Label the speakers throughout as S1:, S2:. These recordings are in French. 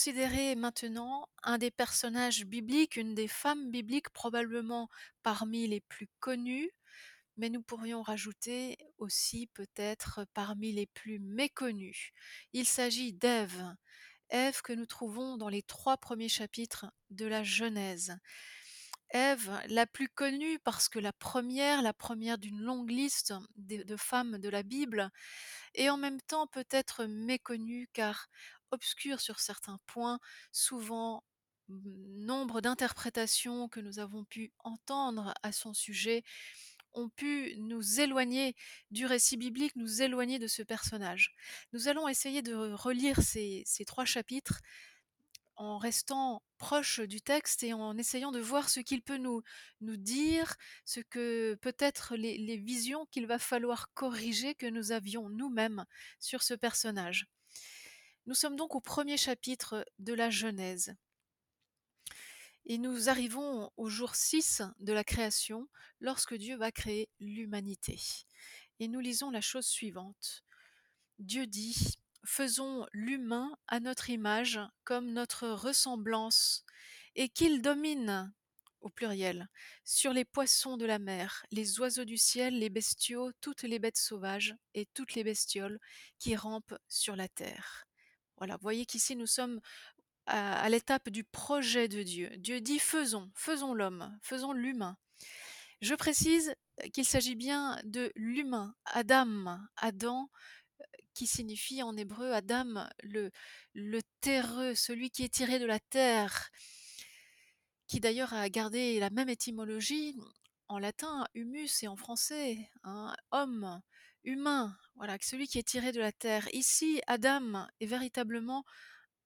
S1: Considérer maintenant un des personnages bibliques, une des femmes bibliques probablement parmi les plus connues, mais nous pourrions rajouter aussi peut-être parmi les plus méconnues. Il s'agit d'Ève, Ève que nous trouvons dans les trois premiers chapitres de la Genèse. Ève, la plus connue parce que la première, la première d'une longue liste de femmes de la Bible, et en même temps peut-être méconnue car obscure sur certains points, souvent nombre d'interprétations que nous avons pu entendre à son sujet ont pu nous éloigner du récit biblique, nous éloigner de ce personnage. Nous allons essayer de relire ces, trois chapitres en restant proche du texte et en essayant de voir ce qu'il peut nous, dire, ce que peut-être les visions qu'il va falloir corriger que nous avions nous-mêmes sur ce personnage. Nous sommes donc au premier chapitre de la Genèse. Et nous arrivons au jour 6 de la création, lorsque Dieu va créer l'humanité. Et nous lisons la chose suivante. Dieu dit, Faisons l'humain à notre image, comme notre ressemblance, et qu'il domine, au pluriel, sur les poissons de la mer, les oiseaux du ciel, les bestiaux, toutes les bêtes sauvages et toutes les bestioles qui rampent sur la terre. Voilà, voyez qu'ici nous sommes à, l'étape du projet de Dieu. Dieu dit faisons, faisons l'homme, faisons l'humain. Je précise qu'il s'agit bien de l'humain, Adam, Adam, qui signifie en hébreu Adam, le, le terreux, celui qui est tiré de la terre, qui d'ailleurs a gardé la même étymologie en latin, humus, et en français, hein, homme, humain, voilà, celui qui est tiré de la terre. Ici, Adam est véritablement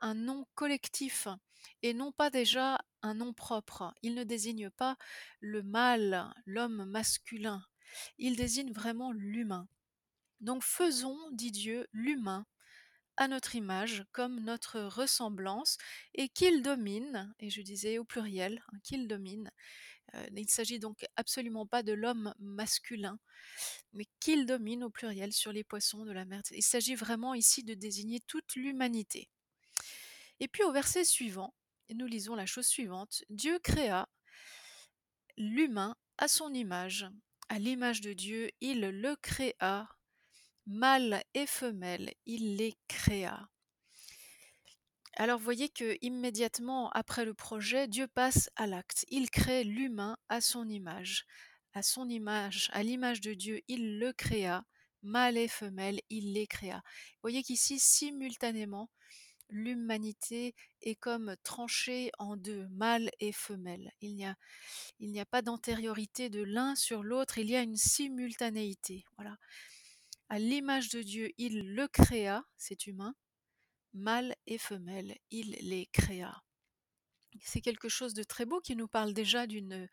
S1: un nom collectif et non pas déjà un nom propre. Il ne désigne pas le mâle, l'homme masculin. Il désigne vraiment l'humain. Donc faisons, dit Dieu, l'humain à notre image, comme notre ressemblance, et qu'il domine, et je disais au pluriel, hein, qu'il domine. Euh, il ne s'agit donc absolument pas de l'homme masculin, mais qu'il domine au pluriel sur les poissons de la mer. Il s'agit vraiment ici de désigner toute l'humanité. Et puis au verset suivant, nous lisons la chose suivante. Dieu créa l'humain à son image. À l'image de Dieu, il le créa. Mâle et femelle, il les créa. Alors voyez que immédiatement après le projet, Dieu passe à l'acte. Il crée l'humain à son image. À son image, à l'image de Dieu, il le créa. Mâle et femelle, il les créa. Voyez qu'ici, simultanément, l'humanité est comme tranchée en deux, mâle et femelle. Il n'y a, il n'y a pas d'antériorité de l'un sur l'autre, il y a une simultanéité. Voilà. À l'image de Dieu, il le créa, cet humain, mâle et femelle, il les créa. C'est quelque chose de très beau qui nous parle déjà d'une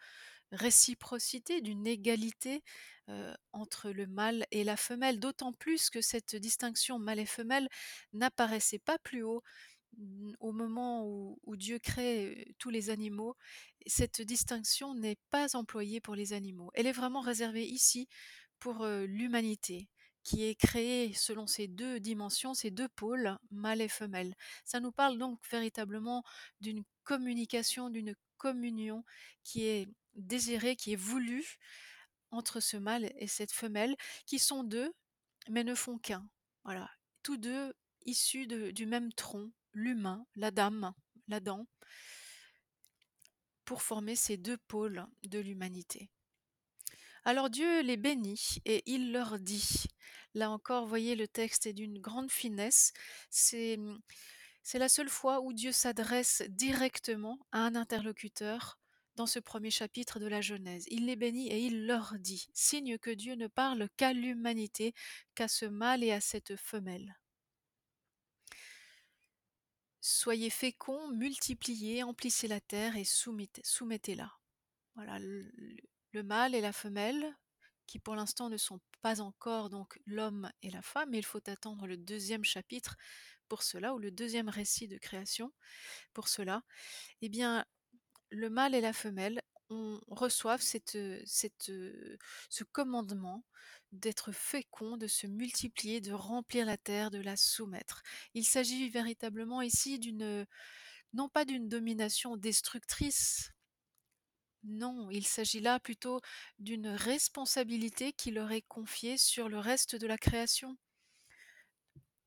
S1: réciprocité, d'une égalité euh, entre le mâle et la femelle, d'autant plus que cette distinction mâle et femelle n'apparaissait pas plus haut mm, au moment où, Dieu crée tous les animaux. Cette distinction n'est pas employée pour les animaux. Elle est vraiment réservée ici pour euh, l'humanité qui est créée selon ces deux dimensions, ces deux pôles, mâle et femelle. Ça nous parle donc véritablement d'une communication, d'une communion qui est désirée, qui est voulue entre ce mâle et cette femelle, qui sont deux, mais ne font qu'un. Voilà, tous deux issus du même tronc, l'humain, la dame, l'Adam, pour former ces deux pôles de l'humanité. Alors Dieu les bénit et il leur dit. Là encore, voyez, le texte est d'une grande finesse. C'est, c'est la seule fois où Dieu s'adresse directement à un interlocuteur dans ce premier chapitre de la Genèse. Il les bénit et il leur dit, signe que Dieu ne parle qu'à l'humanité, qu'à ce mâle et à cette femelle. Soyez féconds, multipliez, emplissez la terre et soumettez, soumettez-la. Voilà, le, le mâle et la femelle, qui pour l'instant ne sont pas encore donc l'homme et la femme, mais il faut attendre le deuxième chapitre pour cela, ou le deuxième récit de création pour cela, eh bien, le mâle et la femelle on reçoive cette, heu cette, heu, ce commandement d'être fécond, de se multiplier, de remplir la terre, de la soumettre. Il s'agit véritablement ici d'une, non pas d'une domination destructrice non, il s'agit là plutôt d'une responsabilité qui leur est confiée sur le reste de la création.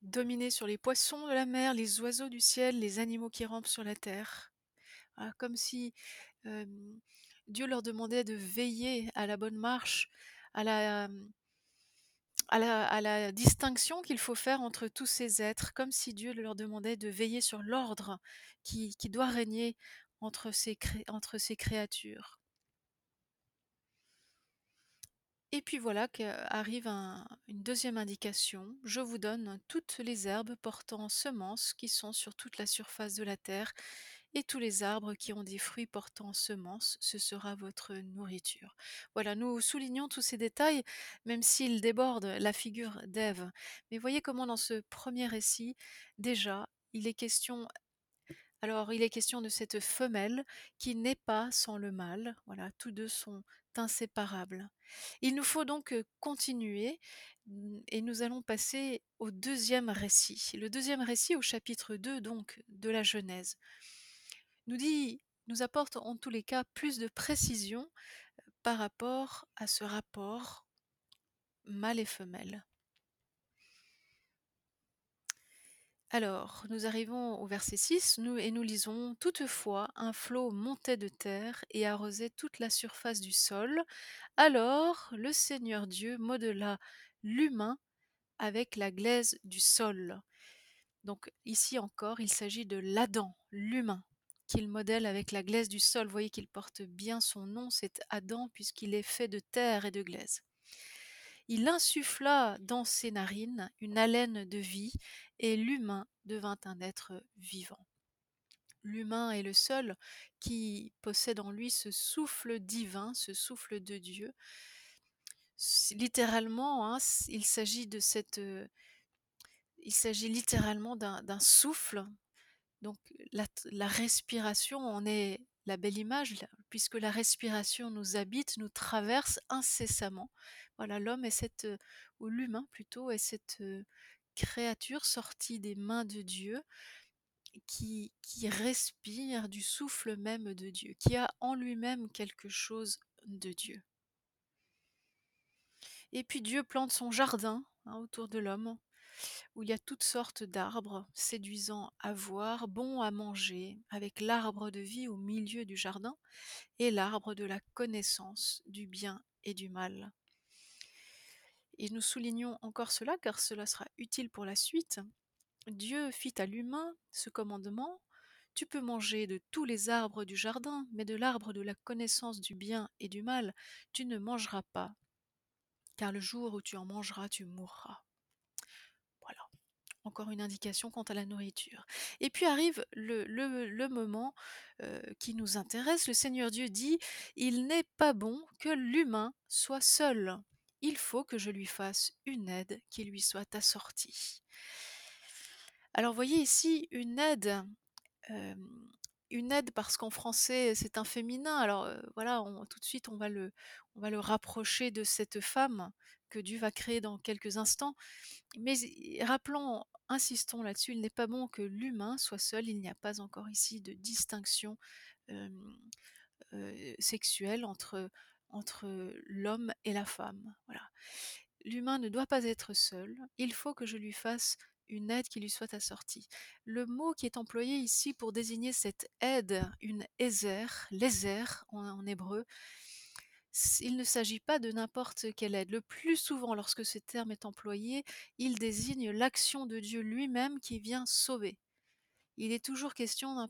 S1: Dominer sur les poissons de la mer, les oiseaux du ciel, les animaux qui rampent sur la terre. Comme si, Dieu leur demandait de veiller à la bonne marche, à la, distinction qu'il faut faire entre tous ces êtres, comme si Dieu leur demandait de veiller sur l'ordre qui doit régner entre ces créatures. Et puis voilà qu'arrive un une 2e indication: «Je vous donne toutes les herbes portant semences qui sont sur toute la surface de la terre et tous les arbres qui ont des fruits portant semences, ce sera votre nourriture». Voilà, nous soulignons tous ces détails, même s'ils débordent la figure d'Ève. Mais voyez comment dans ce premier récit, déjà, il est question alors il est question de cette femelle qui n'est pas sans le mâle, voilà, tous 2 sont inséparables. Il nous faut donc, continuer, mmh et nous allons passer au 2e récit. Le 2e récit au chapitre 2 donc de la Genèse nous apporte en tous les cas plus de précision, par rapport à ce rapport mâle et femelle. Alors, nous arrivons au verset 6, nous et nous lisons: «Toutefois un flot montait de terre et arrosait toute la surface du sol. Alors le Seigneur Dieu modela l'humain avec la glaise du sol». Donc ici encore, il s'agit de l'Adam, l'humain, qu'il modèle avec la glaise du sol. Vous voyez qu'il porte bien son nom, c'est Adam puisqu'il est fait de terre et de glaise. Il insuffla dans ses narines une haleine de vie et l'humain devint un être vivant. L'humain est le seul qui possède en lui ce souffle divin, ce souffle de Dieu. Littéralement, hein, il s'agit de cette, heu il s'agit littéralement d'un souffle. Donc la la respiration en est la belle image puisque la respiration nous habite, nous traverse incessamment. Voilà, l'homme est cette, ou l'humain plutôt est cette, créature sortie des mains de Dieu qui qui respire du souffle même de Dieu, qui a en lui-même quelque chose de Dieu. Et puis Dieu plante son jardin, hein, autour de l'homme, où il y a toutes sortes d'arbres séduisants à voir, bons à manger, avec l'arbre de vie au milieu du jardin et l'arbre de la connaissance du bien et du mal. Et nous soulignons encore cela, car cela sera utile pour la suite. Dieu fit à l'humain ce commandement: «Tu peux manger de tous les arbres du jardin, mais de l'arbre de la connaissance du bien et du mal, tu ne mangeras pas, car le jour où tu en mangeras, tu mourras». Encore une indication quant à la nourriture. Et puis arrive le moment, heu, qui nous intéresse. Le Seigneur Dieu dit: «Il n'est pas bon que l'humain soit seul. Il faut que je lui fasse une aide qui lui soit assortie». Alors voyez ici une aide, hem, une aide parce qu'en français c'est un féminin alors, heu, voilà, tout de suite on va le rapprocher de cette femme que Dieu va créer dans quelques instants. Mais rappelons, insistons là-dessus, il n'est pas bon que l'humain soit seul, il n'y a pas encore ici de distinction, sexuelle entre entre l'homme et la femme, voilà. L'humain ne doit pas être seul, il faut que je lui fasse une aide qui lui soit assortie. Le mot qui est employé ici pour désigner cette aide, une ezer, l'ezer en en hébreu, il ne s'agit pas de n'importe quelle aide. Le plus souvent lorsque ce terme est employé, il désigne l'action de Dieu lui-même qui vient sauver. Il est toujours question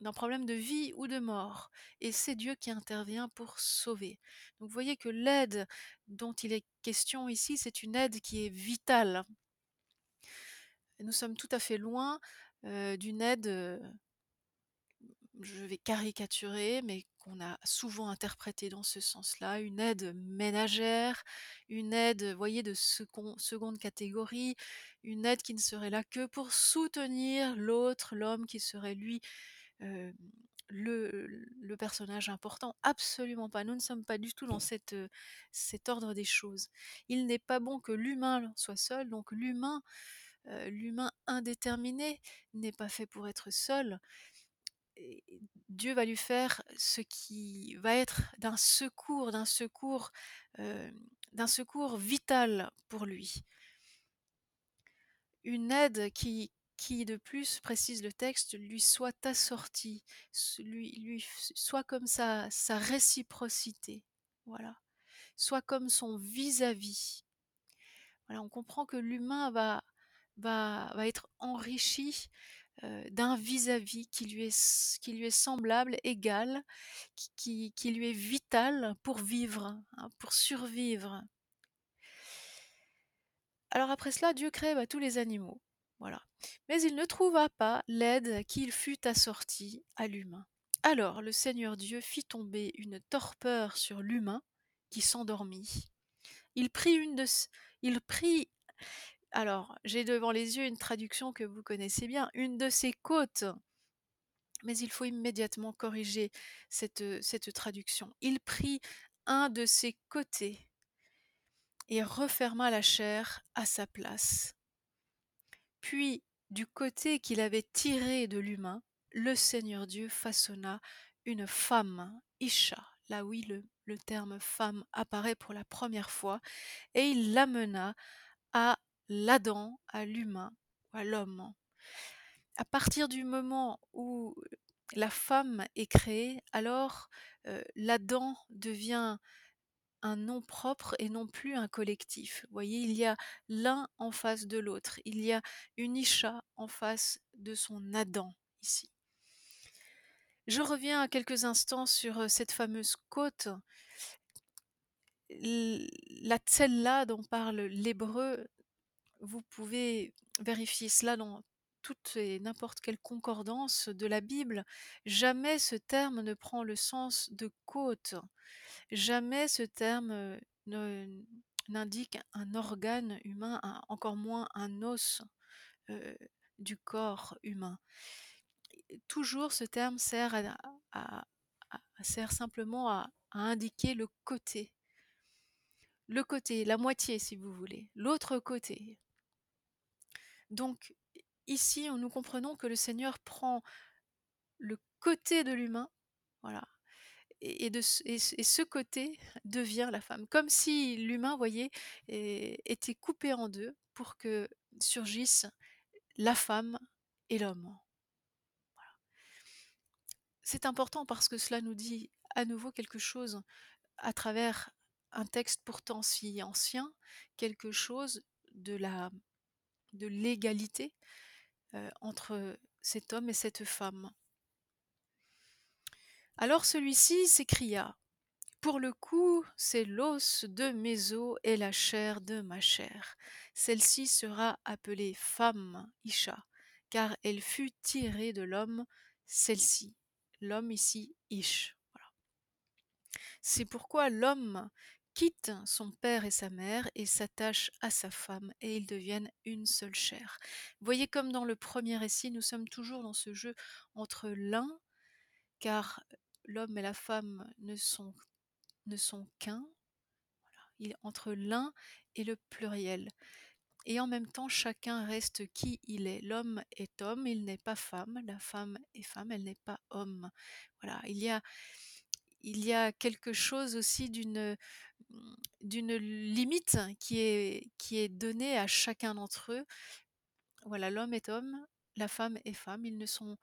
S1: d'un problème de vie ou de mort et c'est Dieu qui intervient pour sauver. Donc vous voyez que l'aide dont il est question ici, c'est une aide qui est vitale. Nous sommes tout à fait loin, d'une aide, je vais caricaturer, mais qu'on a souvent interprétée dans ce sens-là, une aide ménagère, une aide, vous voyez, de second seconde catégorie, une aide qui ne serait là que pour soutenir l'autre, l'homme qui serait lui, le le personnage important, absolument pas. Nous ne sommes pas du tout dans cette, heu, cet ordre des choses. Il n'est pas bon que l'humain soit seul, donc l'humain, heu, l'humain indéterminé n'est pas fait pour être seul Dieu va lui faire ce qui va être d'un secours d'un secours, hem, d'un secours vital pour lui. Une aide qui qui de plus, précise le texte, lui soit assortie, lui lui soit comme sa sa réciprocité, voilà, soit comme son vis-à-vis. Voilà, on comprend que l'humain va va être enrichi, d'un vis-à-vis qui lui est semblable, égal, qui lui est vital pour vivre, hein, pour survivre. Alors après cela, Dieu crée, bah, tous les animaux, voilà. Mais il ne trouva pas l'aide qui fût assortie à l'humain. Alors le Seigneur Dieu fit tomber une torpeur sur l'humain qui s'endormit. Il prit une de il prit alors j'ai devant les yeux une traduction que vous connaissez bien, une de ses côtes. Mais il faut immédiatement corriger cette, cette traduction. Il prit un de ses côtés et referma la chair à sa place. Puis, du côté qu'il avait tiré de l'humain, le Seigneur Dieu façonna une femme, Isha, là oui le le terme femme apparaît pour la première fois, et il l'amena à l'Adam, à l'humain, à l'homme. À partir du moment où la femme est créée, alors, heu, l'Adam devient un nom propre et non plus un collectif. Vous voyez, il y a l'un en face de l'autre. Il y a une Isha en face de son Adam, ici. Je reviens à quelques instants sur, heu, cette fameuse côte. La tsella dont parle l'hébreu, vous pouvez vérifier cela dans toutes et n'importe quelle concordance de la Bible. Jamais ce terme ne prend le sens de côte. Jamais ce terme, heu, ne n'indique un organe humain, encore moins un os, heu, du corps humain. toujours ce terme sert à sert simplement à indiquer le côté. Le côté, la moitié si vous voulez, l'autre côté. Donc ici, nous comprenons que le Seigneur prend le côté de l'humain, voilà, et ce côté devient la femme. Comme si l'humain, voyez, était coupé en 2 pour que surgisse la femme et l'homme. C'est important parce que cela nous dit à nouveau quelque chose à travers un texte pourtant si ancien, quelque chose de la de l'égalité, entre cet homme et cette femme. Alors celui-ci s'écria: «Pour le coup, c'est l'os de mes os et la chair de ma chair. Celle-ci sera appelée femme, Isha, car elle fut tirée de l'homme, celle-ci». L'homme ici, Ish. C'est pourquoi l'homme quitte son père et sa mère et s'attache à sa femme et ils deviennent une seule chair. Vous voyez comme dans le premier récit, nous sommes toujours dans ce jeu entre l'un, car l'homme et la femme ne sont ne sont qu'un, entre l'un et le pluriel et en même temps chacun reste qui il est. L'homme est homme, il n'est pas femme, la femme est femme, elle n'est pas homme. Voilà, il y a il y a quelque chose aussi d'une, mmh, limite qui est donnée à chacun d'entre eux. Voilà, l'homme est homme, la femme est femme, ils ne sont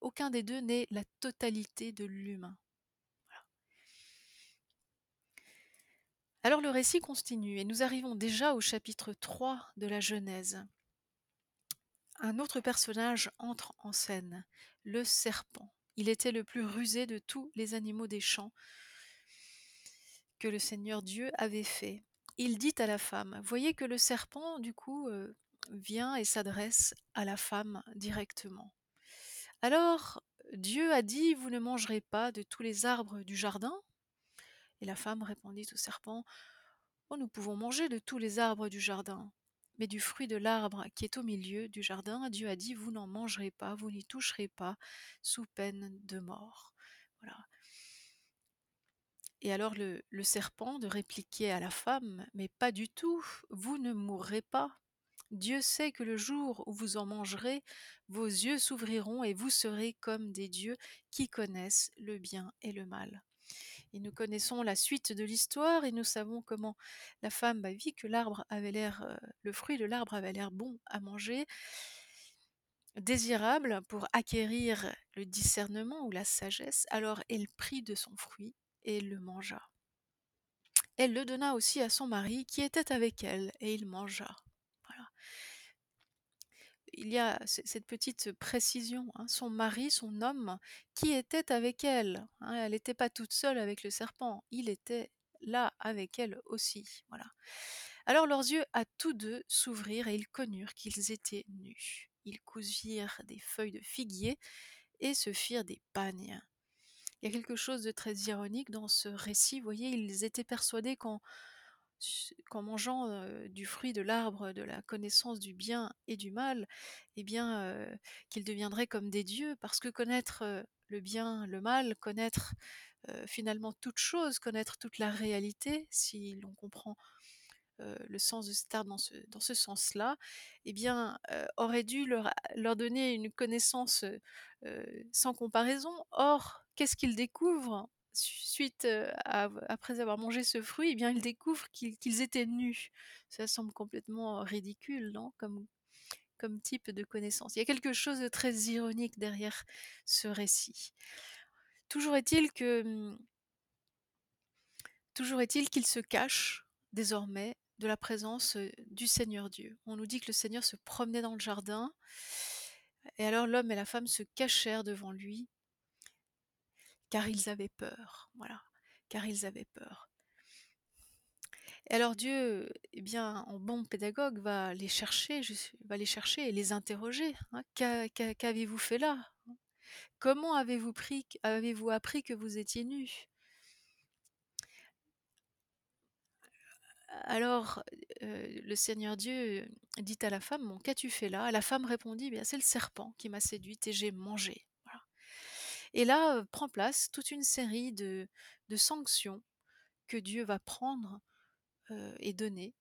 S1: aucun des 2 n'est la totalité de l'humain. Alors le récit continue et nous arrivons déjà au chapitre 3 de la Genèse. Un autre personnage entre en scène, le serpent. Il était le plus rusé de tous les animaux des champs que le Seigneur Dieu avait fait. Il dit à la femme, voyez que le serpent du coup, heu, vient et s'adresse à la femme directement. Alors Dieu a dit: «Vous ne mangerez pas de tous les arbres du jardin?» et la femme répondit au serpent: «Oh nous pouvons manger de tous les arbres du jardin, Mais du fruit de l'arbre qui est au milieu du jardin, Dieu a dit, vous n'en mangerez pas, vous n'y toucherez pas, sous peine de mort. Voilà. Et alors le, le serpent de répliquer à la femme, mais pas du tout, vous ne mourrez pas. Dieu sait que le jour où vous en mangerez, vos yeux s'ouvriront et vous serez comme des dieux qui connaissent le bien et le mal. Et nous connaissons la suite de l'histoire et nous savons comment la femme bah, vit que l'arbre avait l'air, euh, le fruit de l'arbre avait l'air bon à manger, désirable pour acquérir le discernement ou la sagesse. Alors elle prit de son fruit et le mangea. Elle le donna aussi à son mari qui était avec elle et il mangea. Il y a cette petite précision, hein, son mari, son homme, qui était avec elle. Hein, elle n'était pas toute seule avec le serpent, il était là avec elle aussi. Voilà. Alors leurs yeux à tous deux s'ouvrirent et ils connurent qu'ils étaient nus. Ils cousirent des feuilles de figuier et se firent des pagnes. Il y a quelque chose de très ironique dans ce récit. Vous voyez, ils étaient persuadés qu'en, qu'en mangeant du fruit de l'arbre de la connaissance du bien et du mal, eh bien, qu'ils deviendraient comme des dieux, parce que connaître le bien, le mal, connaître finalement toute chose, connaître toute la réalité, si l'on comprend le sens de cet arbre dans ce, sens-là, eh bien, aurait dû leur, donner une connaissance sans comparaison. Or, qu'est-ce qu'ils découvrent? Suite à- après avoir mangé ce fruit Eh bien, ils découvrent qu'ils étaient nus. Ça semble complètement ridicule, non? Comme comme type de connaissance. Il y a quelque chose de très ironique derrière ce récit. Toujours est-il que hum, toujours est-il qu'il se cache désormais de la présence du Seigneur Dieu. On nous dit que le Seigneur se promenait dans le jardin, et alors l'homme et la femme se cachèrent devant lui, car ils avaient peur. Voilà, car ils avaient peur. Et alors Dieu, eh bien, en bon pédagogue, va les chercher, va les chercher et les interroger. hein. Qu'a- qu'a- Qu'avez-vous fait là Comment avez-vous pris, avez-vous appris que vous étiez nus Alors, euh, le Seigneur Dieu dit à la femme, Bon, qu'as-tu fait là? La femme répondit, Bien, c'est le serpent qui m'a séduite et j'ai mangé. Et là prend place toute une série de, sanctions que Dieu va prendre et donner,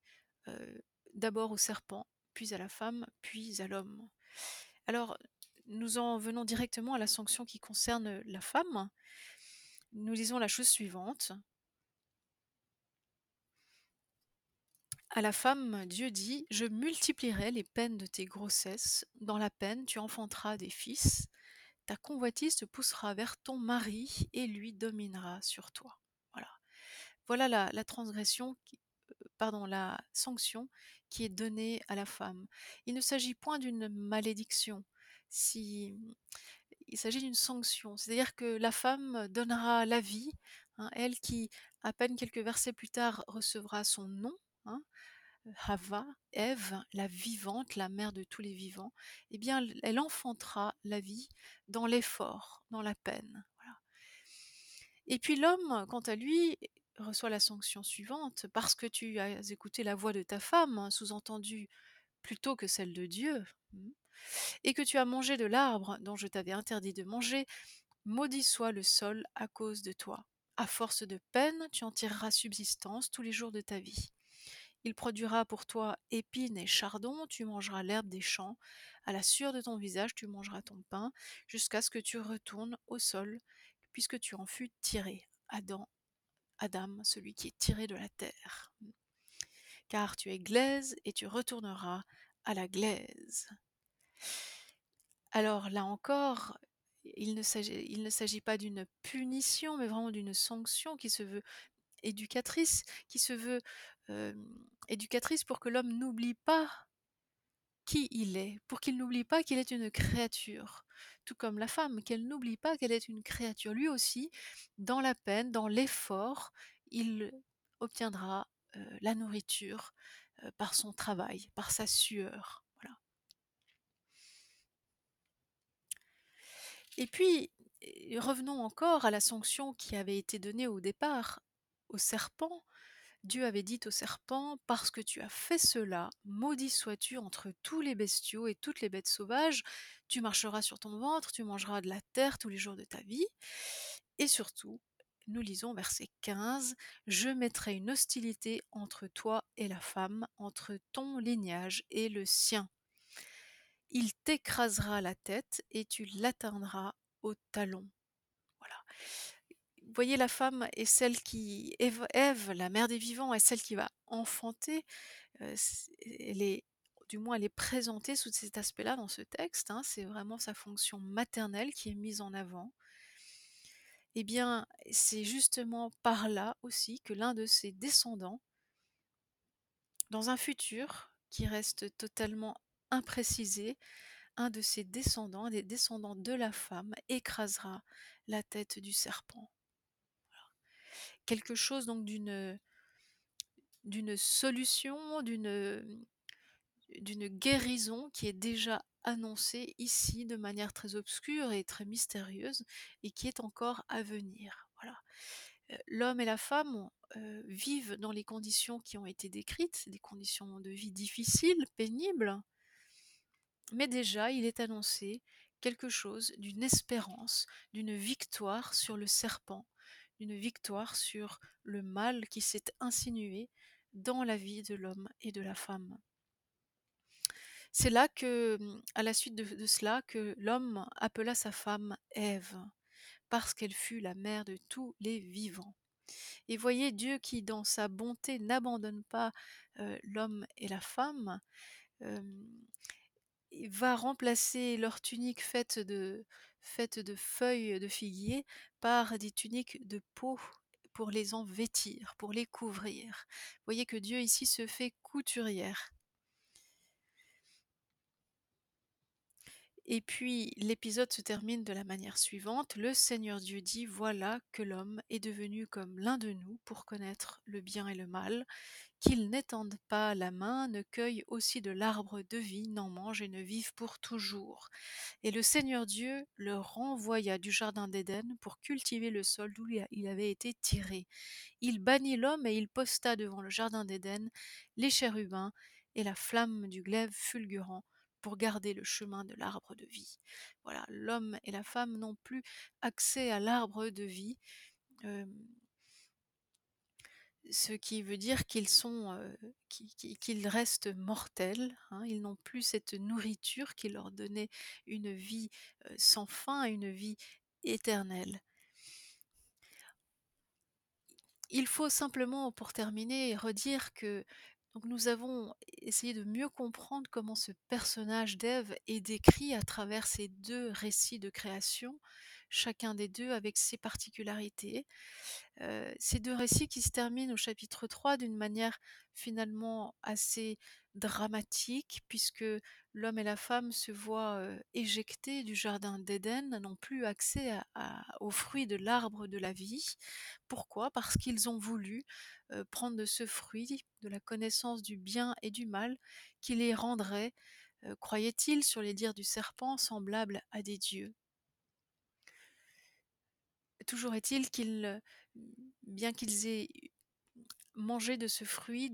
S1: d'abord au serpent, puis à la femme, puis à l'homme. Alors, nous en venons directement à la sanction qui concerne la femme. Nous lisons la chose suivante. À la femme, Dieu dit, Je multiplierai les peines de tes grossesses. Dans la peine, tu enfanteras des fils. Ta convoitise te poussera vers ton mari et lui dominera sur toi. Voilà. Voilà la, transgression, qui- euh, pardon, la sanction qui est donnée à la femme. Il ne s'agit point d'une malédiction. Si, il s'agit d'une sanction, c'est-à-dire que la femme donnera la vie, hein, elle qui, à peine quelques versets plus tard, recevra son nom, hein, Hava, Ève, la vivante, la mère de tous les vivants, eh bien, elle enfantera la vie dans l'effort, dans la peine. Et puis l'homme, quant à lui, reçoit la sanction suivante, parce que tu as écouté la voix de ta femme, sous-entendu plutôt que celle de Dieu, hmm, et que tu as mangé de l'arbre dont je t'avais interdit de manger, maudit soit le sol à cause de toi. À force de peine, tu en tireras subsistance tous les jours de ta vie. Il produira pour toi épines et chardons, tu mangeras l'herbe des champs, à la sueur de ton visage tu mangeras ton pain, jusqu'à ce que tu retournes au sol, puisque tu en fus tiré. Adam, Adam, celui qui est tiré de la terre. Car tu es glaise et tu retourneras à la glaise. Alors là encore, il ne s'agit, pas d'une punition, mais vraiment d'une sanction qui se veut éducatrice, qui se veut éducatrice pour que l'homme n'oublie pas qui il est, pour qu'il n'oublie pas qu'il est une créature, tout comme la femme, qu'elle n'oublie pas qu'elle est une créature. Lui aussi, dans la peine, dans l'effort, il obtiendra la nourriture par son travail, par sa sueur. Et puis, revenons encore à la sanction qui avait été donnée au départ au serpent. Dieu avait dit au serpent: «Parce que tu as fait cela, maudit sois-tu entre tous les bestiaux et toutes les bêtes sauvages, tu marcheras sur ton ventre, tu mangeras de la terre tous les jours de ta vie» et surtout, nous lisons verset 15: «Je mettrai une hostilité entre toi et la femme, entre ton lignage et le sien. Il t'écrasera la tête et tu l'atteindras au talon». Voilà. Vous voyez la femme est celle qui Ève la mère des vivants, est celle qui va enfanter, elle est du moins elle est présentée sous cet aspect-là dans ce texte, hein, c'est vraiment sa fonction maternelle qui est mise en avant. Et bien, c'est justement par là aussi que l'un de ses descendants dans un futur qui reste totalement imprécisé, un de ses descendants, des descendants de la femme écrasera la tête du serpent. Quelque chose donc d'une solution, d'une guérison qui est déjà annoncée ici de manière très obscure et très mystérieuse et qui est encore à venir. L'homme et la femme, vivent dans les conditions qui ont été décrites, des conditions de vie difficiles, pénibles mais déjà il est annoncé quelque chose d'une espérance, d'une victoire sur le serpent, d'une victoire sur le mal qui s'est insinué dans la vie de l'homme et de la femme. C'est là que, à la suite de cela, que l'homme appela sa femme Ève, parce qu'elle fut la mère de tous les vivants. Et voyez Dieu qui dans sa bonté n'abandonne pas, heu, l'homme et la femme, il va remplacer leur tunique faite de feuilles de figuier par des tuniques de peau pour les en vêtir, pour les couvrir. Voyez que Dieu ici se fait couturière. Et puis l'épisode se termine de la manière suivante: le Seigneur Dieu dit: «Voilà que l'homme est devenu comme l'un de nous pour connaître le bien et le mal, qu'il n'étende pas la main, ne cueille aussi de l'arbre de vie, n'en mange et ne vive pour toujours. Et le Seigneur Dieu le renvoya du jardin d'Éden pour cultiver le sol d'où il avait été tiré. Il bannit l'homme et il posta devant le jardin d'Éden les chérubins et la flamme du glaive fulgurant pour garder le chemin de l'arbre de vie. Voilà, l'homme et la femme n'ont plus accès à l'arbre de vie. Ce qui veut dire qu'ils sont, qu'ils restent mortels, hein. Ils n'ont plus cette nourriture qui leur donnait une vie, sans fin, une vie éternelle. Il faut simplement, pour terminer, redire que nous avons essayé de mieux comprendre comment ce personnage d'Ève est décrit à travers ces 2 récits de création, chacun des 2 avec ses particularités. Ces 2 récits qui se terminent au chapitre 3 d'une manière finalement assez dramatique puisque l'homme et la femme se voient, éjectés du jardin d'Éden, n'ont plus accès aux fruits de l'arbre de la vie. Pourquoi? Parce qu'ils ont voulu, prendre de ce fruit, de la connaissance du bien et du mal, qui les rendrait, croyaient-ils sur les dires du serpent, semblables à des dieux. Toujours est-il qu'ils, heu, bien qu'ils aient mangé de ce fruit,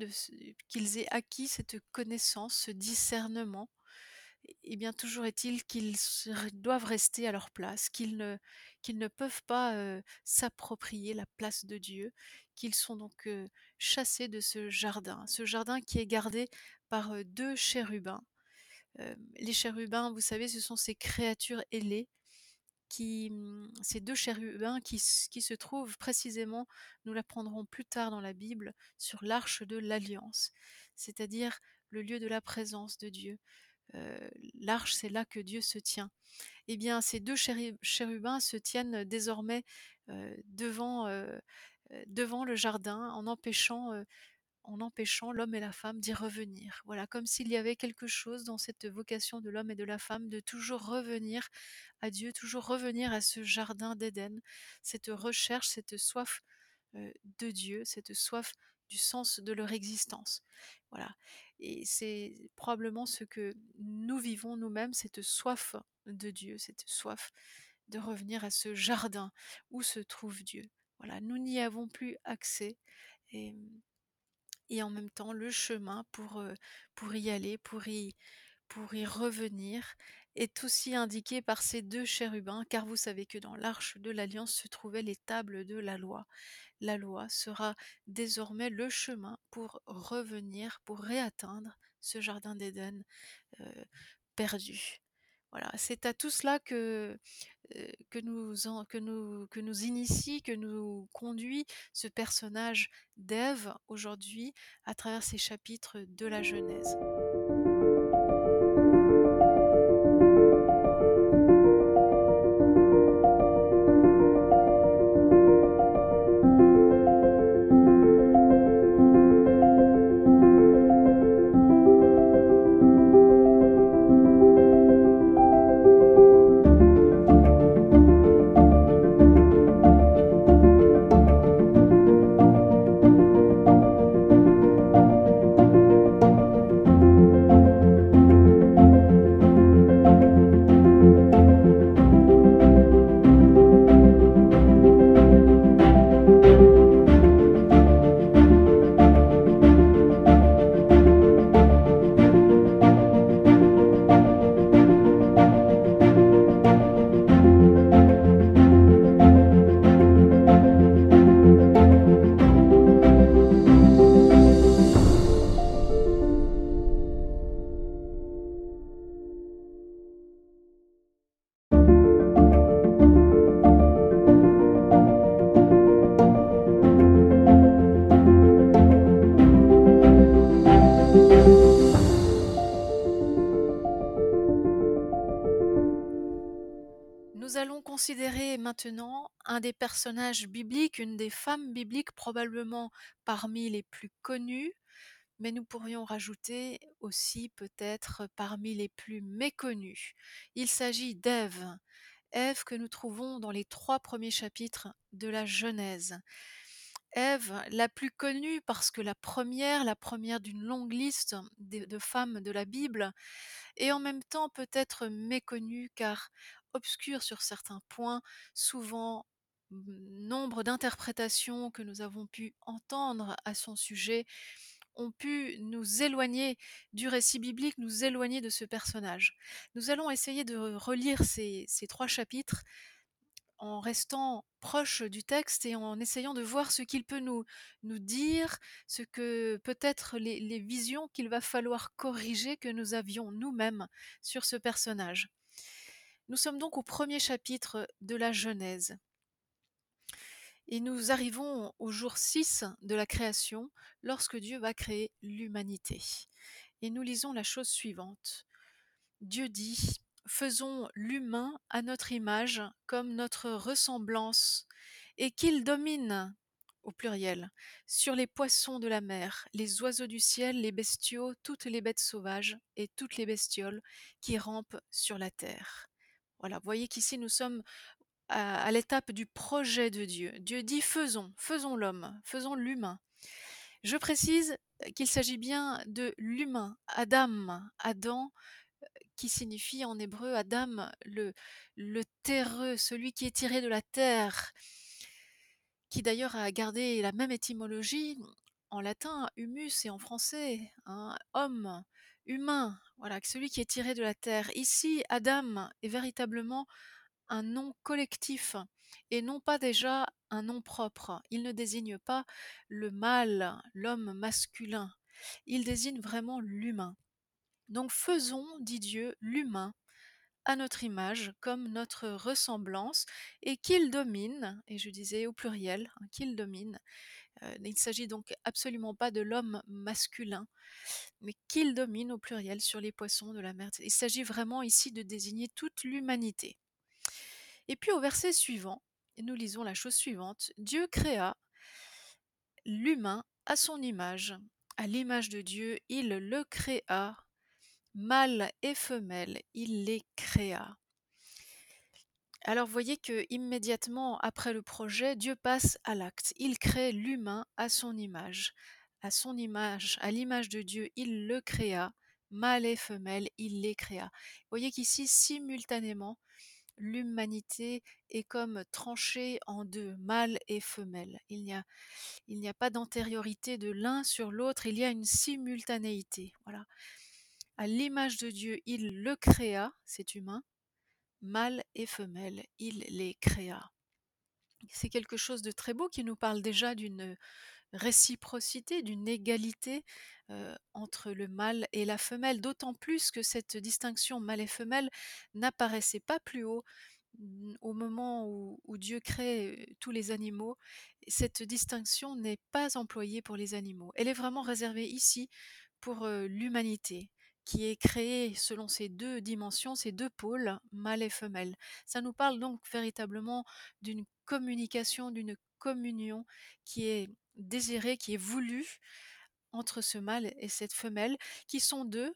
S1: qu'ils aient acquis cette connaissance, ce discernement, et bien toujours est-il qu'ils doivent rester à leur place, qu'ils ne peuvent pas, heu, s'approprier la place de Dieu, qu'ils sont donc, heu, chassés de ce jardin. Ce jardin qui est gardé par, heu, 2 chérubins. Les chérubins, vous savez, ce sont ces créatures ailées mmh, ces 2 chérubins qui se trouvent précisément, nous l'apprendrons plus tard dans la Bible, sur l'arche de l'alliance, c'est-à-dire le lieu de la présence de Dieu. Heu, l'arche, c'est là que Dieu se tient. Et bien ces 2 chéri chérubins se tiennent désormais, heu, devant, heu, devant le jardin en empêchant, en empêchant l'homme et la femme d'y revenir. Voilà, comme s'il y avait quelque chose dans cette vocation de l'homme et de la femme de toujours revenir à Dieu, toujours revenir à ce jardin d'Éden, cette recherche, cette soif, de Dieu, cette soif du sens de leur existence. Voilà et c'est probablement ce que nous vivons nous-mêmes, cette soif de Dieu, cette soif de revenir à ce jardin où se trouve Dieu. Voilà, nous n'y avons plus accès et en même temps le chemin pour, y aller, pour y revenir est aussi indiqué par ces 2 chérubins, car vous savez que dans l'arche de l'alliance se trouvaient les tables de la loi. La loi sera désormais le chemin pour revenir, pour réatteindre ce jardin d'Éden, perdu. Voilà, c'est à tout cela que, nous que nous initie, que nous conduit ce personnage d'Ève aujourd'hui à travers ces chapitres de la Genèse. Considérer maintenant un des personnages bibliques, une des femmes bibliques probablement parmi les plus connues, mais nous pourrions rajouter aussi peut-être parmi les plus méconnues. Il s'agit d'Ève, Ève que nous trouvons dans les 3 premiers chapitres de la Genèse. Ève, la plus connue parce que la première la première d'une longue liste de femmes de la Bible et en même temps peut-être méconnue car obscure sur certains points, souvent nombre d'interprétations que nous avons pu entendre à son sujet ont pu nous éloigner du récit biblique, nous éloigner de ce personnage. Nous allons essayer de relire ces 3 chapitres en restant proche du texte et en essayant de voir ce qu'il peut nous dire, ce que peut-être les visions qu'il va falloir corriger que nous avions nous-mêmes sur ce personnage. Nous sommes donc au premier chapitre de la Genèse. Et nous arrivons au jour 6 de la création, lorsque Dieu va créer l'humanité. Et nous lisons la chose suivante. Dieu dit, Faisons l'humain à notre image, comme notre ressemblance, et qu'il domine, au pluriel, sur les poissons de la mer, les oiseaux du ciel, les bestiaux, toutes les bêtes sauvages et toutes les bestioles qui rampent sur la terre. Voilà, voyez qu'ici nous sommes à, l'étape du projet de Dieu. Dieu dit faisons, faisons l'homme, faisons l'humain. Je précise qu'il s'agit bien de l'humain, Adam, Adam, qui signifie en hébreu Adam, le, le terreux, celui qui est tiré de la terre, qui d'ailleurs a gardé la même étymologie en latin, humus, et en français, hein, homme, humain, voilà, celui qui est tiré de la terre. Ici, Adam est véritablement un nom collectif et non pas déjà un nom propre. Il ne désigne pas le mâle, l'homme masculin. Il désigne vraiment l'humain. Donc faisons, dit Dieu, l'humain à notre image, comme notre ressemblance, et qu'il domine, et je disais au pluriel, hein, qu'il domine. Euh, il ne s'agit donc absolument pas de l'homme masculin, mais qu'il domine au pluriel sur les poissons de la mer. Il s'agit vraiment ici de désigner toute l'humanité. Et puis au verset suivant, nous lisons la chose suivante. Dieu créa l'humain à son image. À l'image de Dieu, il le créa. Mâle et femelle, il les créa. Alors voyez que immédiatement après le projet, Dieu passe à l'acte. Il crée l'humain à son image. À son image, à l'image de Dieu, il le créa. Mâle et femelle, il les créa. Voyez qu'ici, simultanément, l'humanité est comme tranchée en 2, mâle et femelle. Il n'y a il n'y a pas d'antériorité de l'un sur l'autre, il y a une simultanéité, voilà. À l'image de Dieu, il le créa, cet humain, mâle et femelle, il les créa. C'est quelque chose de très beau qui nous parle déjà d'une réciprocité, d'une égalité euh, entre le mâle et la femelle, d'autant plus que cette distinction mâle et femelle n'apparaissait pas plus haut mm, au moment où, Dieu crée euh, tous les animaux. Cette distinction n'est pas employée pour les animaux. Elle est vraiment réservée ici pour euh, l'humanité qui est créée selon ces deux dimensions, ces deux pôles, mâle et femelle. Ça nous parle donc véritablement d'une communication, d'une communion qui est désirée, qui est voulue entre ce mâle et cette femelle, qui sont deux,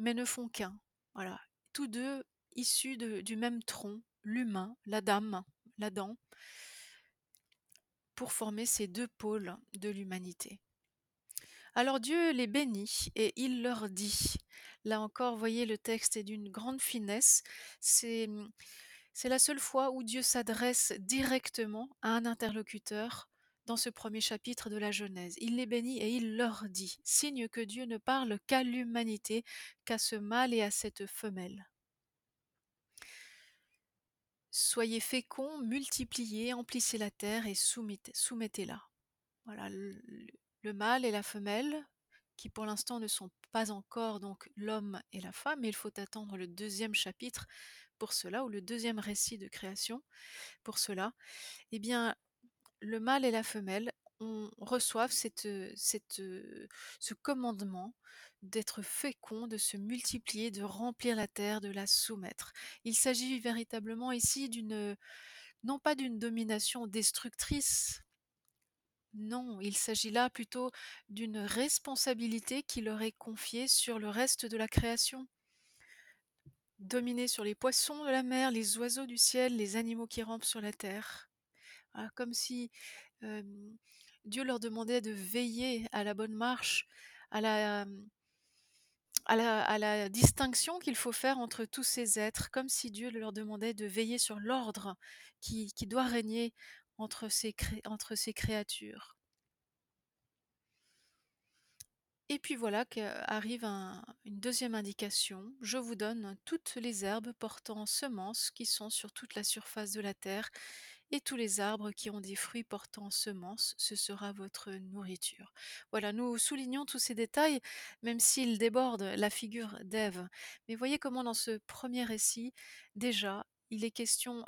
S1: mais ne font qu'un. Voilà, tous deux issus du même tronc, l'humain, l'Adam, l'Adam, pour former ces deux pôles de l'humanité. Alors Dieu les bénit et il leur dit. Là encore, voyez, le texte est d'une grande finesse. C'est mmh, c'est la seule fois où Dieu s'adresse directement à un interlocuteur dans ce premier chapitre de la Genèse. Il les bénit et il leur dit, signe que Dieu ne parle qu'à l'humanité, qu'à ce mâle et à cette femelle. Soyez féconds, multipliez, emplissez la terre et soumettez- soumettez-la. Voilà, le, le mâle et la femelle, qui pour l'instant ne sont pas encore donc l'homme et la femme, mais il faut attendre le deuxième chapitre pour cela, ou le deuxième récit de création pour cela, eh bien, le mâle et la femelle reçoivent ce commandement d'être féconds, de se multiplier, de remplir la terre, de la soumettre. Il s'agit véritablement ici d'une, non pas d'une domination destructrice, non, il s'agit là plutôt d'une responsabilité qui leur est confiée sur le reste de la création. Dominer sur les poissons de la mer, les oiseaux du ciel, les animaux qui rampent sur la terre. Voilà, comme si Dieu leur demandait de veiller à la bonne marche, à la, distinction qu'il faut faire entre tous ces êtres, comme si Dieu leur demandait de veiller sur l'ordre qui doit régner entre ces, créatures. Et puis voilà qu'arrive un- une deuxième indication. Je vous donne toutes les herbes portant semences qui sont sur toute la surface de la terre, et tous les arbres qui ont des fruits portant semences, ce sera votre nourriture. Voilà, nous soulignons tous ces détails, même s'ils débordent la figure d'Ève. Mais voyez comment dans ce premier récit, déjà, il est question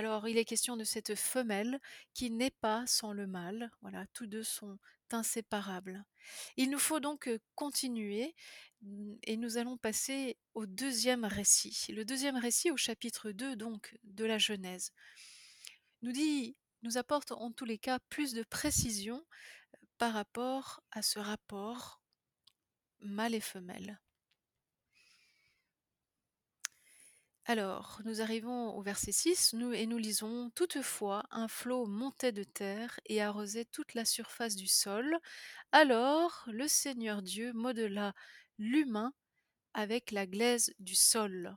S1: alors, il est question de cette femelle qui n'est pas sans le mâle. Voilà, tous deux sont inséparables. Il nous faut donc continuer mm, et nous allons passer au deuxième récit. Le deuxième récit au chapitre 2 donc de la Genèse nous apporte en tous les cas plus de précision par rapport à ce rapport mâle et femelle. Alors, nous arrivons au verset 6 nous, et nous lisons Toutefois, un flot montait de terre et arrosait toute la surface du sol. Alors, le Seigneur Dieu modela l'humain avec la glaise du sol.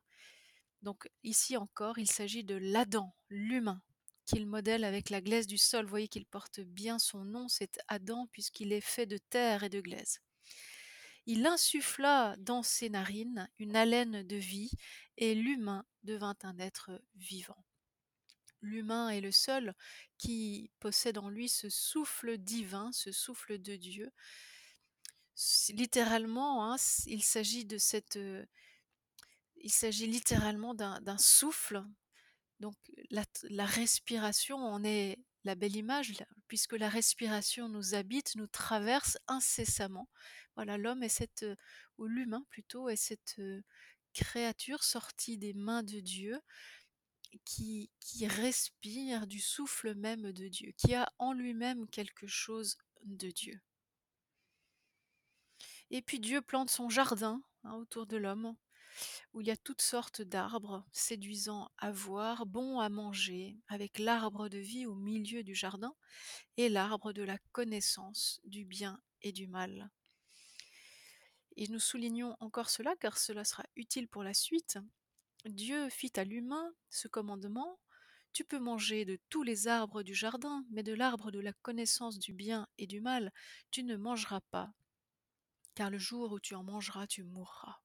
S1: Donc, ici encore, il s'agit de l'Adam, l'humain, qu'il modèle avec la glaise du sol. Vous voyez qu'il porte bien son nom, c'est Adam, puisqu'il est fait de terre et de glaise. Il insuffla dans ses narines une haleine de vie, et l'humain devint un être vivant. L'humain est le seul qui possède en lui ce souffle divin, ce souffle de Dieu. Littéralement, hein, il s'agit de cette, euh, il s'agit littéralement d'un souffle. Donc la, la respiration en est la belle image, puisque la respiration nous habite, nous traverse incessamment. Voilà, l'homme est cette, ou l'humain plutôt, est cette créature sortie des mains de Dieu, qui, qui respire du souffle même de Dieu, qui a en lui-même quelque chose de Dieu. Et puis Dieu plante son jardin hein, autour de l'homme, où il y a toutes sortes d'arbres séduisants à voir, bons à manger, avec l'arbre de vie au milieu du jardin et l'arbre de la connaissance du bien et du mal. Et nous soulignons encore cela car cela sera utile pour la suite. Dieu fit à l'humain ce commandement: «Tu peux manger de tous les arbres du jardin, mais de l'arbre de la connaissance du bien et du mal, tu ne mangeras pas, car le jour où tu en mangeras, tu mourras».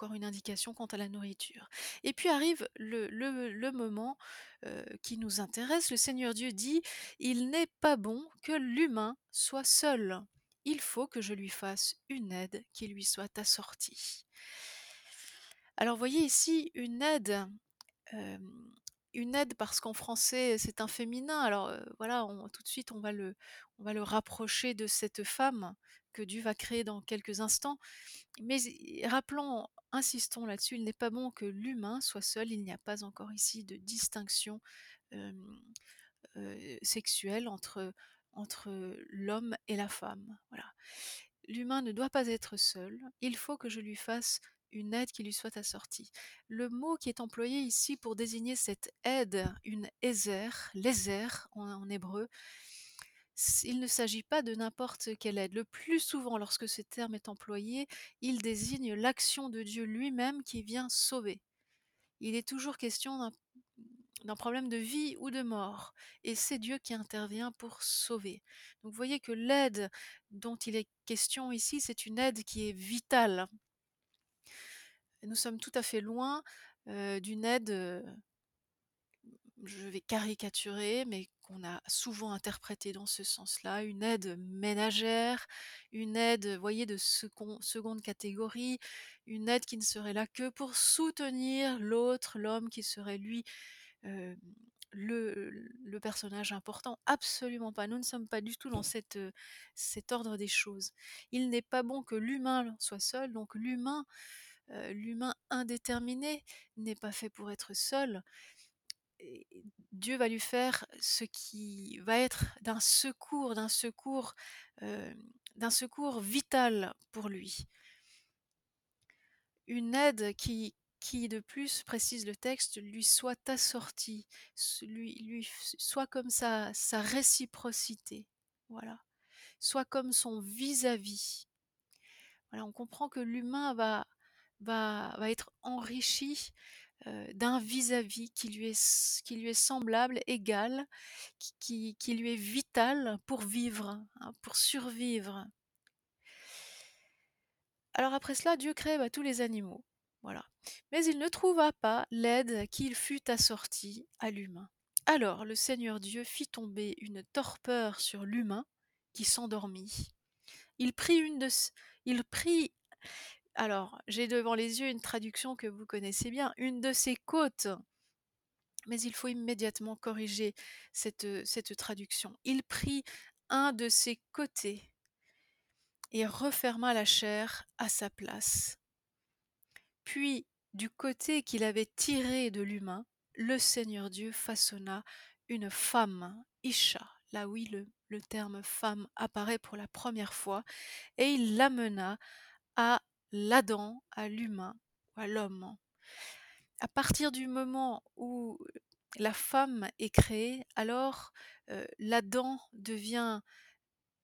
S1: Encore une indication quant à la nourriture. Et puis arrive le moment, heu, qui nous intéresse. Le Seigneur Dieu dit: «Il n'est pas bon que l'humain soit seul. Il faut que je lui fasse une aide qui lui soit assortie». Alors voyez ici une aide, hem, une aide parce qu'en français c'est un féminin alors, heu, voilà, on tout de suite on va le on va le rapprocher de cette femme que Dieu va créer dans quelques instants. Mais rappelons, insistons là-dessus, il n'est pas bon que l'humain soit seul, il n'y a pas encore ici de distinction, sexuelle entre entre l'homme et la femme, voilà. L'humain ne doit pas être seul, il faut que je lui fasse une aide qui lui soit assortie. Le mot qui est employé ici pour désigner cette aide, une ezer, l'ézer en hébreu, il ne s'agit pas de n'importe quelle aide. Le plus souvent lorsque ce terme est employé, il désigne l'action de Dieu lui-même qui vient sauver. Il est toujours question d'un problème de vie ou de mort et c'est Dieu qui intervient pour sauver. Donc vous voyez que l'aide dont il est question ici, c'est une aide qui est vitale. Nous sommes tout à fait loin, heu, d'une aide, heu je vais caricaturer, mais qu'on a souvent interprétée dans ce sens-là, une aide ménagère, une aide, vous voyez, de second seconde catégorie, une aide qui ne serait là que pour soutenir l'autre, l'homme qui serait lui, hem, le le personnage important. Absolument pas, nous ne sommes pas du tout dans cette, heu, cet ordre des choses. Il n'est pas bon que l'humain soit seul, donc l'humain, heu, l'humain indéterminé n'est pas fait pour être seul Dieu va lui faire ce qui va être d'un secours d'un secours, hem, d'un secours vital pour lui. Une aide qui qui de plus, précise le texte, lui soit assortie, lui lui soit comme sa sa réciprocité, voilà, soit comme son vis-à-vis. Voilà, on comprend que l'humain va va va être enrichi, d'un vis-à-vis qui lui est semblable, égal, qui lui est vital pour vivre, hein, pour survivre. Alors après cela, Dieu crée, bah, tous les animaux, voilà. Mais il ne trouva pas l'aide qui fût assortie à l'humain. Alors le Seigneur Dieu fit tomber une torpeur sur l'humain qui s'endormit. Il prit une de il prit alors j'ai devant les yeux une traduction que vous connaissez bien, une de ses côtes mais il faut immédiatement corriger cette, cette traduction. Il prit un de ses côtés et referma la chair à sa place. Puis, du côté qu'il avait tiré de l'humain, le Seigneur Dieu façonna une femme, isha, là oui le le terme femme apparaît pour la première fois et il l'amena à l'Adam, à l'humain, à l'homme. À partir du moment où la femme est créée, alors, heu, l'Adam devient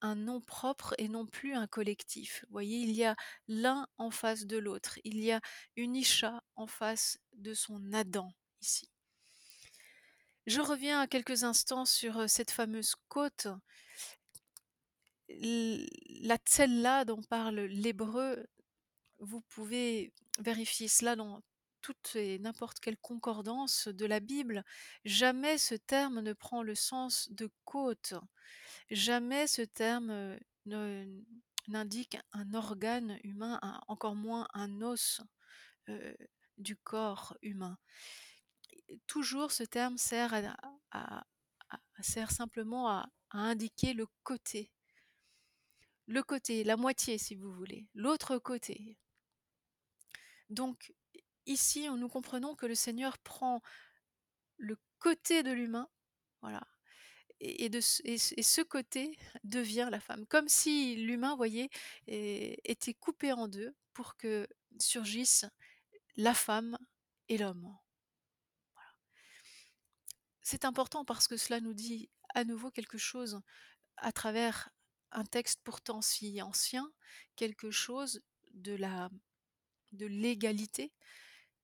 S1: un nom propre et non plus un collectif. Vous voyez, il y a l'un en face de l'autre. Il y a une isha en face de son Adam, ici. Je reviens à quelques instants sur, heu, cette fameuse côte. La tsella dont parle l'hébreu, vous pouvez vérifier cela dans toutes et n'importe quelle concordance de la Bible. Jamais ce terme ne prend le sens de côte. Jamais ce terme, ne n'indique un organe humain, encore moins un os, heu, du corps humain. Toujours ce terme sert à sert simplement à indiquer le côté. Le côté, la moitié si vous voulez, l'autre côté. Donc ici, nous comprenons que le Seigneur prend le côté de l'humain, voilà, et ce côté devient la femme. Comme si l'humain, voyez, était coupé en 2 pour que surgisse la femme et l'homme. C'est important parce que cela nous dit à nouveau quelque chose à travers un texte pourtant si ancien, quelque chose de la de l'égalité,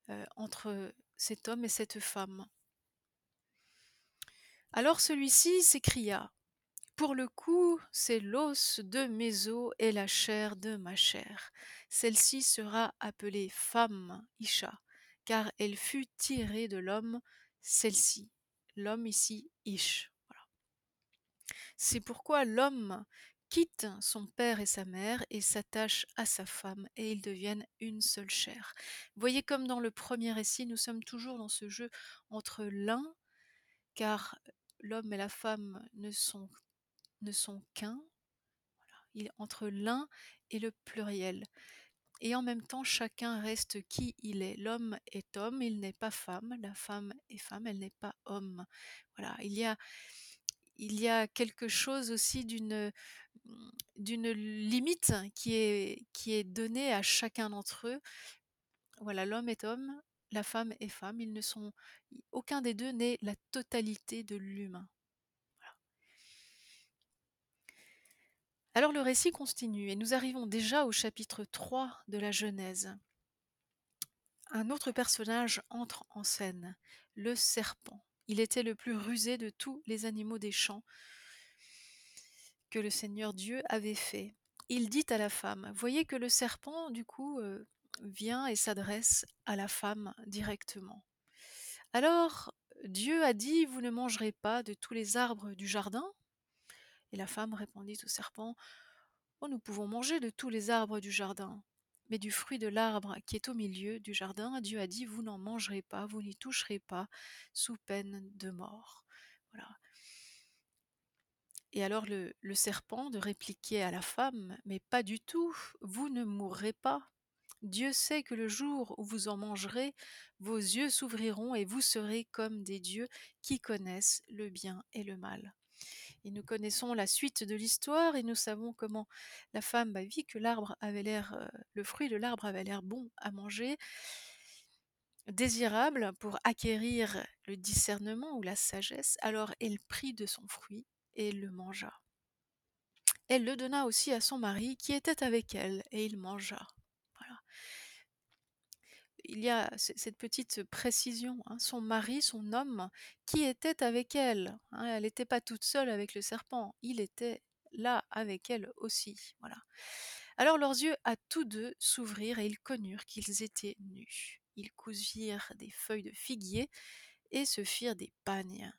S1: heu, entre cet homme et cette femme. Alors celui-ci s'écria: «Pour le coup, c'est l'os de mes os et la chair de ma chair. Celle-ci sera appelée femme, Isha, car elle fut tirée de l'homme, celle-ci. L'homme ici, Ish. C'est pourquoi l'homme quitte son père et sa mère et s'attache à sa femme et ils deviennent une seule chair. Voyez comme dans le premier récit, nous sommes toujours dans ce jeu entre l'un, car l'homme et la femme ne sont, ne sont qu'un, entre l'un et le pluriel. Et en même temps, chacun reste qui il est. L'homme est homme, il n'est pas femme. La femme est femme, elle n'est pas homme. Voilà, il y a, il y a quelque chose aussi d'une d'une limite qui est, donnée à chacun d'entre eux. Voilà, l'homme est homme, la femme est femme. Ils ne sont, aucun des deux n'est la totalité de l'humain. Alors le récit continue et nous arrivons déjà au chapitre 3 de la Genèse. Un autre personnage entre en scène, le serpent. Il était le plus rusé de tous les animaux des champs que le Seigneur Dieu avait fait. Il dit à la femme, voyez que le serpent, du coup, euh, vient et s'adresse à la femme directement. Alors, Dieu a dit, vous ne mangerez pas de tous les arbres du jardin? Et la femme répondit au serpent, oh, nous pouvons manger de tous les arbres du jardin. Mais du fruit de l'arbre qui est au milieu du jardin, Dieu a dit, vous n'en mangerez pas, vous n'y toucherez pas, sous peine de mort. Voilà. Et alors le, le serpent de répliquer à la femme, mais pas du tout, vous ne mourrez pas. Dieu sait que le jour où vous en mangerez, vos yeux s'ouvriront et vous serez comme des dieux qui connaissent le bien et le mal. Et nous connaissons la suite de l'histoire et nous savons comment la femme bah, vit que l'arbre avait l'air, euh, le fruit de l'arbre avait l'air bon à manger, désirable pour acquérir le discernement ou la sagesse. Alors elle prit de son fruit et le mangea. Elle le donna aussi à son mari qui était avec elle, et il mangea. Voilà. Il y a cette petite précision, hein, son mari, son homme, qui était avec elle. Hein, elle n'était pas toute seule avec le serpent, il était là avec elle aussi. Voilà. Alors leurs yeux à tous deux s'ouvrirent et ils connurent qu'ils étaient nus. Ils cousirent des feuilles de figuier et se firent des pagnes.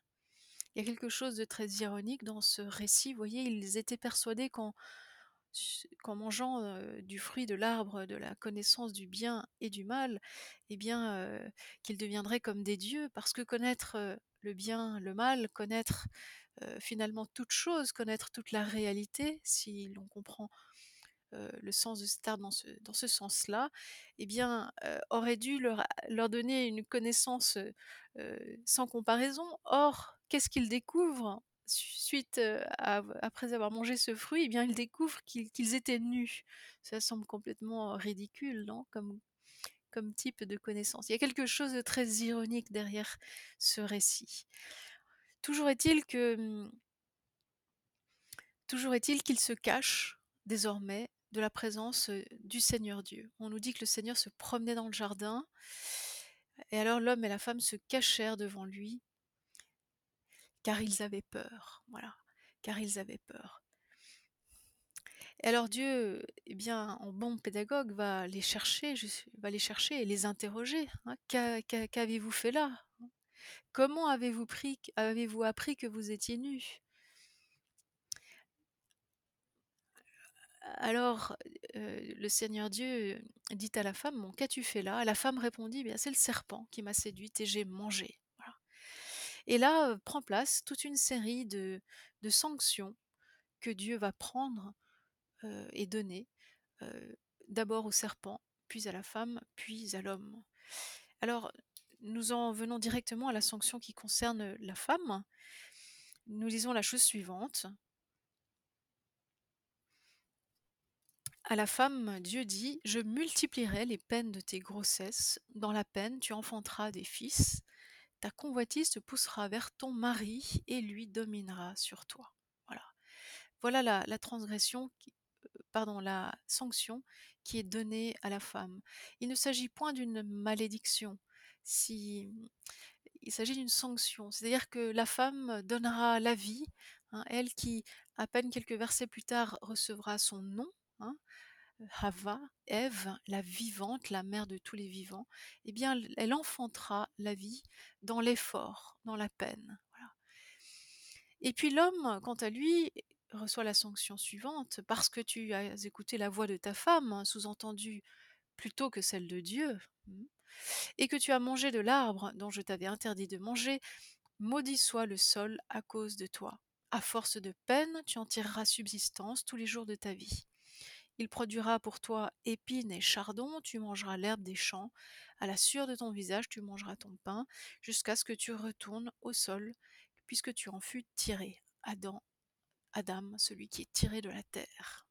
S1: Il y a quelque chose de très ironique dans ce récit. Vous voyez, ils étaient persuadés qu'en, mangeant du fruit de l'arbre de la connaissance du bien et du mal, eh bien, qu'ils deviendraient comme des dieux, parce que connaître le bien, le mal, connaître finalement toute chose, connaître toute la réalité, si l'on comprend le sens de cet arbre dans ce, sens-là, eh bien, aurait dû leur, donner une connaissance sans comparaison. Or, qu'est-ce qu'ils découvrent suite après avoir mangé ce fruit Eh bien, ils découvrent qu'ils étaient nus. Ça semble complètement ridicule, non? Comme, type de connaissance. Il y a quelque chose de très ironique derrière ce récit. Toujours est-il que hum, toujours est-il qu'ils se cachent désormais de la présence du Seigneur Dieu. On nous dit que le Seigneur se promenait dans le jardin, et alors l'homme et la femme se cachèrent devant lui, car ils avaient peur. Voilà, car ils avaient peur. Et alors Dieu, eh bien, en bon pédagogue, va les chercher, va les chercher et les interroger. Hein. Qu'avez-vous fait là Comment avez-vous avez-vous appris que vous étiez nus Alors, le Seigneur Dieu dit à la femme, qu'as-tu fait là? La femme répondit, c'est le serpent qui m'a séduite et j'ai mangé. Et là, prend place toute une série de, sanctions que Dieu va prendre et donner, d'abord au serpent, puis à la femme, puis à l'homme. Alors, nous en venons directement à la sanction qui concerne la femme. Nous lisons la chose suivante. À la femme, Dieu dit, Je multiplierai les peines de tes grossesses, dans la peine tu enfanteras des fils, ta convoitise te poussera vers ton mari et lui dominera sur toi. Voilà, la, transgression pardon, la sanction qui est donnée à la femme. Il ne s'agit point d'une malédiction, si il s'agit d'une sanction. C'est-à-dire que la femme donnera la vie, hein, elle qui, à peine quelques versets plus tard, recevra son nom, hein, Hava, Ève, la vivante, la mère de tous les vivants, eh bien, elle enfantera la vie dans l'effort, dans la peine. Et puis l'homme, quant à lui, reçoit la sanction suivante, parce que tu as écouté la voix de ta femme, hein, sous-entendu plutôt que celle de Dieu, hmm, et que tu as mangé de l'arbre dont je t'avais interdit de manger, maudit soit le sol à cause de toi. À force de peine, tu en tireras subsistance tous les jours de ta vie. Il produira pour toi épines et chardons, tu mangeras l'herbe des champs, à la sueur de ton visage tu mangeras ton pain, jusqu'à ce que tu retournes au sol, puisque tu en fus tiré. Adam, Adam, celui qui est tiré de la terre.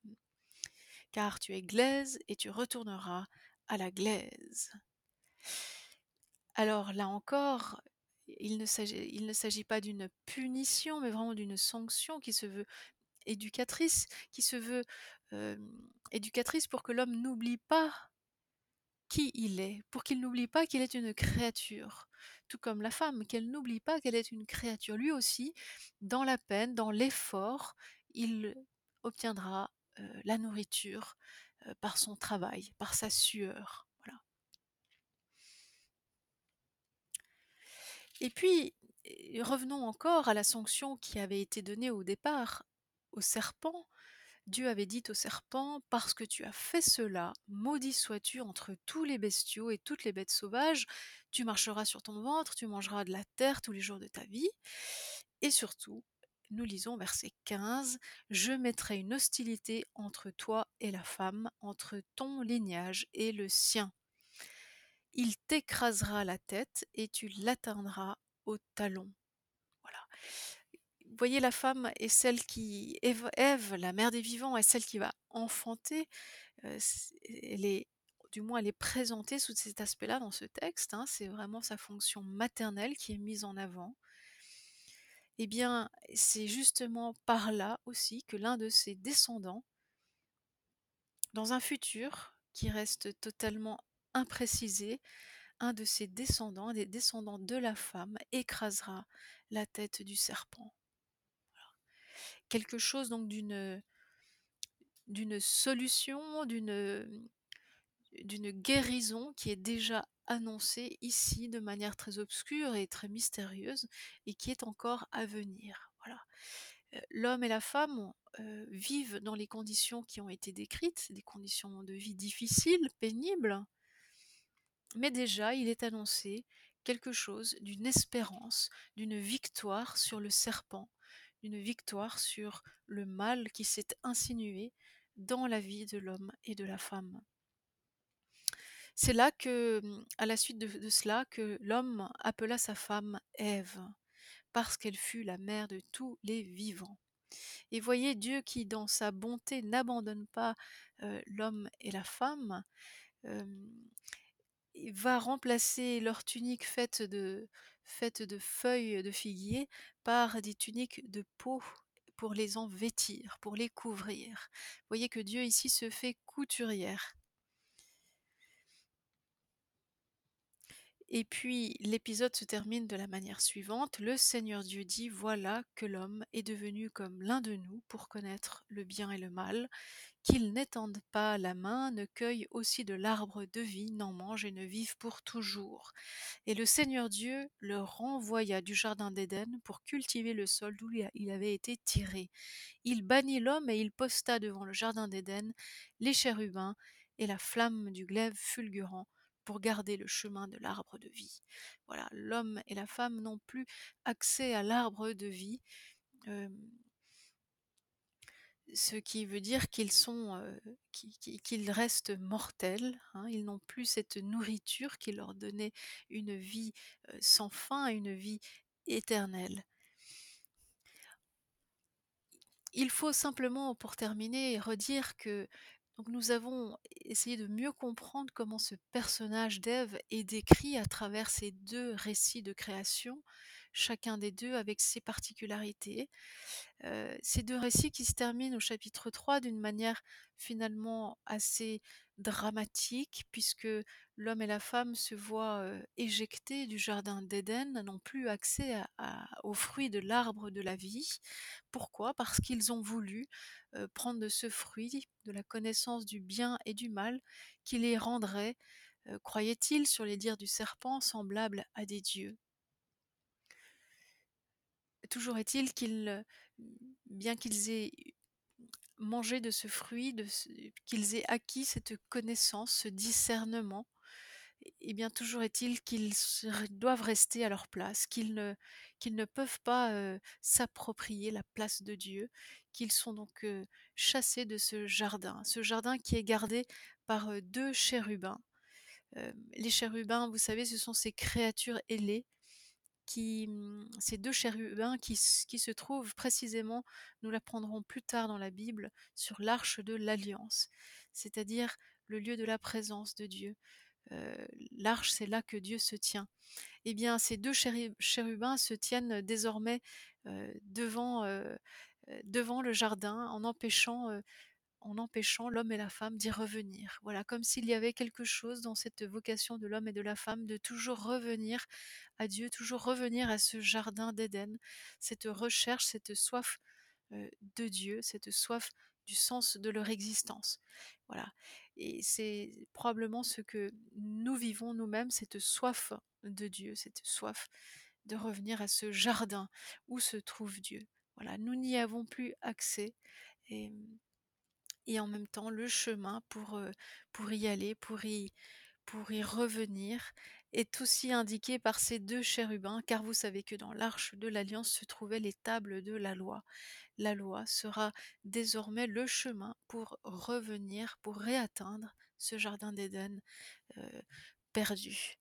S1: Car tu es glaise et tu retourneras à la glaise. Alors là encore, il ne s'agit pas d'une punition, mais vraiment d'une sanction qui se veut éducatrice, qui se veut éducatrice pour que l'homme n'oublie pas qui il est, pour qu'il n'oublie pas qu'il est une créature, tout comme la femme, qu'elle n'oublie pas qu'elle est une créature. Lui aussi, dans la peine, dans l'effort, il obtiendra la nourriture par son travail, par sa sueur. Et puis, revenons encore à la sanction qui avait été donnée au départ au serpent, Dieu avait dit au serpent, Parce que tu as fait cela, maudit sois-tu entre tous les bestiaux et toutes les bêtes sauvages, tu marcheras sur ton ventre, tu mangeras de la terre tous les jours de ta vie. Et surtout, nous lisons verset 15, Je mettrai une hostilité entre toi et la femme, entre ton lignage et le sien. Il t'écrasera la tête et tu l'atteindras au talon voyez, la femme est celle qui, Ève, la mère des vivants, est celle qui va enfanter. elle est, du moins, elle est présentée sous cet aspect-là dans ce texte. Hein. c'est vraiment sa fonction maternelle qui est mise en avant. Eh bien, c'est justement par là aussi que l'un de ses descendants, dans un futur qui reste totalement imprécisé, un de ses descendants, des descendants de la femme, écrasera la tête du serpent quelque chose donc d'une solution, d'une guérison qui est déjà annoncée ici de manière très obscure et très mystérieuse et qui est encore à venir. Voilà. L'homme et la femme vivent dans les conditions qui ont été décrites, des conditions de vie difficiles, pénibles, mais déjà il est annoncé quelque chose d'une espérance, d'une victoire sur le serpent, une victoire sur le mal qui s'est insinué dans la vie de l'homme et de la femme. C'est là que, à la suite de, cela, que l'homme appela sa femme Ève, parce qu'elle fut la mère de tous les vivants. Et voyez Dieu qui, dans sa bonté, n'abandonne pas euh, l'homme et la femme, euh, va remplacer leur tunique faite de, faites de feuilles de figuier par des tuniques de peau pour les en vêtir, pour les couvrir. Voyez que Dieu ici se fait couturière. Et puis l'épisode se termine de la manière suivante. Le Seigneur Dieu dit, voilà que l'homme est devenu comme l'un de nous pour connaître le bien et le mal qu'il n'étende pas la main, ne cueille aussi de l'arbre de vie, n'en mange et ne vive pour toujours. Et le Seigneur Dieu le renvoya du jardin d'Éden pour cultiver le sol d'où il avait été tiré. Il bannit l'homme et il posta devant le jardin d'Éden les chérubins et la flamme du glaive fulgurant pour garder le chemin de l'arbre de vie. Voilà, l'homme et la femme n'ont plus accès à l'arbre de vie. Ce qui veut dire qu'ils sont, qu'ils restent mortels. Hein. ils n'ont plus cette nourriture qui leur donnait une vie sans fin, une vie éternelle. Il faut simplement, pour terminer, redire que Donc nous avons essayé de mieux comprendre comment ce personnage d'Ève est décrit à travers ces 2 récits de création, chacun des 2 avec ses particularités. Heu, ces 2 récits qui se terminent au chapitre 3 d'une manière finalement assez dramatique puisque l'homme et la femme se voient, éjectés du jardin d'Éden, n'ont plus accès aux fruits de l'arbre de la vie. Pourquoi? Parce qu'ils ont voulu, prendre de ce fruit, de la connaissance du bien et du mal, qui les rendrait, croyaient-ils, sur les dires du serpent, semblables à des dieux. Toujours est-il qu'ils, bien qu'ils aient mangé de ce fruit, qu'ils aient acquis cette connaissance, ce discernement, et bien toujours est-il qu'ils doivent rester à leur place, qu'ils ne peuvent pas, heu, s'approprier la place de Dieu, qu'ils sont donc, heu, chassés de ce jardin. Ce jardin qui est gardé par, heu, 2 chérubins. Les chérubins, vous savez, ce sont ces créatures ailées mmh, ces 2 chérubins qui se trouvent précisément, nous l'apprendrons plus tard dans la Bible, sur l'arche de l'alliance, c'est-à-dire le lieu de la présence de Dieu. Heu, l'arche, c'est là que Dieu se tient. Et bien ces 2 chéri chérubins se tiennent désormais, heu, devant, heu, devant le jardin en empêchant, en empêchant l'homme et la femme d'y revenir. Voilà, comme s'il y avait quelque chose dans cette vocation de l'homme et de la femme de toujours revenir à Dieu, toujours revenir à ce jardin d'Éden, cette recherche, cette soif, de Dieu, cette soif du sens de leur existence. Voilà et c'est probablement ce que nous vivons nous-mêmes, cette soif de Dieu, cette soif de revenir à ce jardin où se trouve Dieu. Voilà, nous n'y avons plus accès et en même temps le chemin pour, y aller, pour y revenir est aussi indiqué par ces 2 chérubins, car vous savez que dans l'arche de l'alliance se trouvaient les tables de la loi. La loi sera désormais le chemin pour revenir, pour réatteindre ce jardin d'Éden, perdu.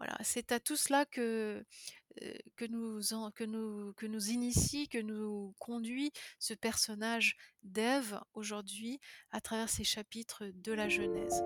S1: Voilà, c'est à tout cela que, nous que nous initie, que nous conduit ce personnage d'Ève aujourd'hui à travers ces chapitres de la Genèse.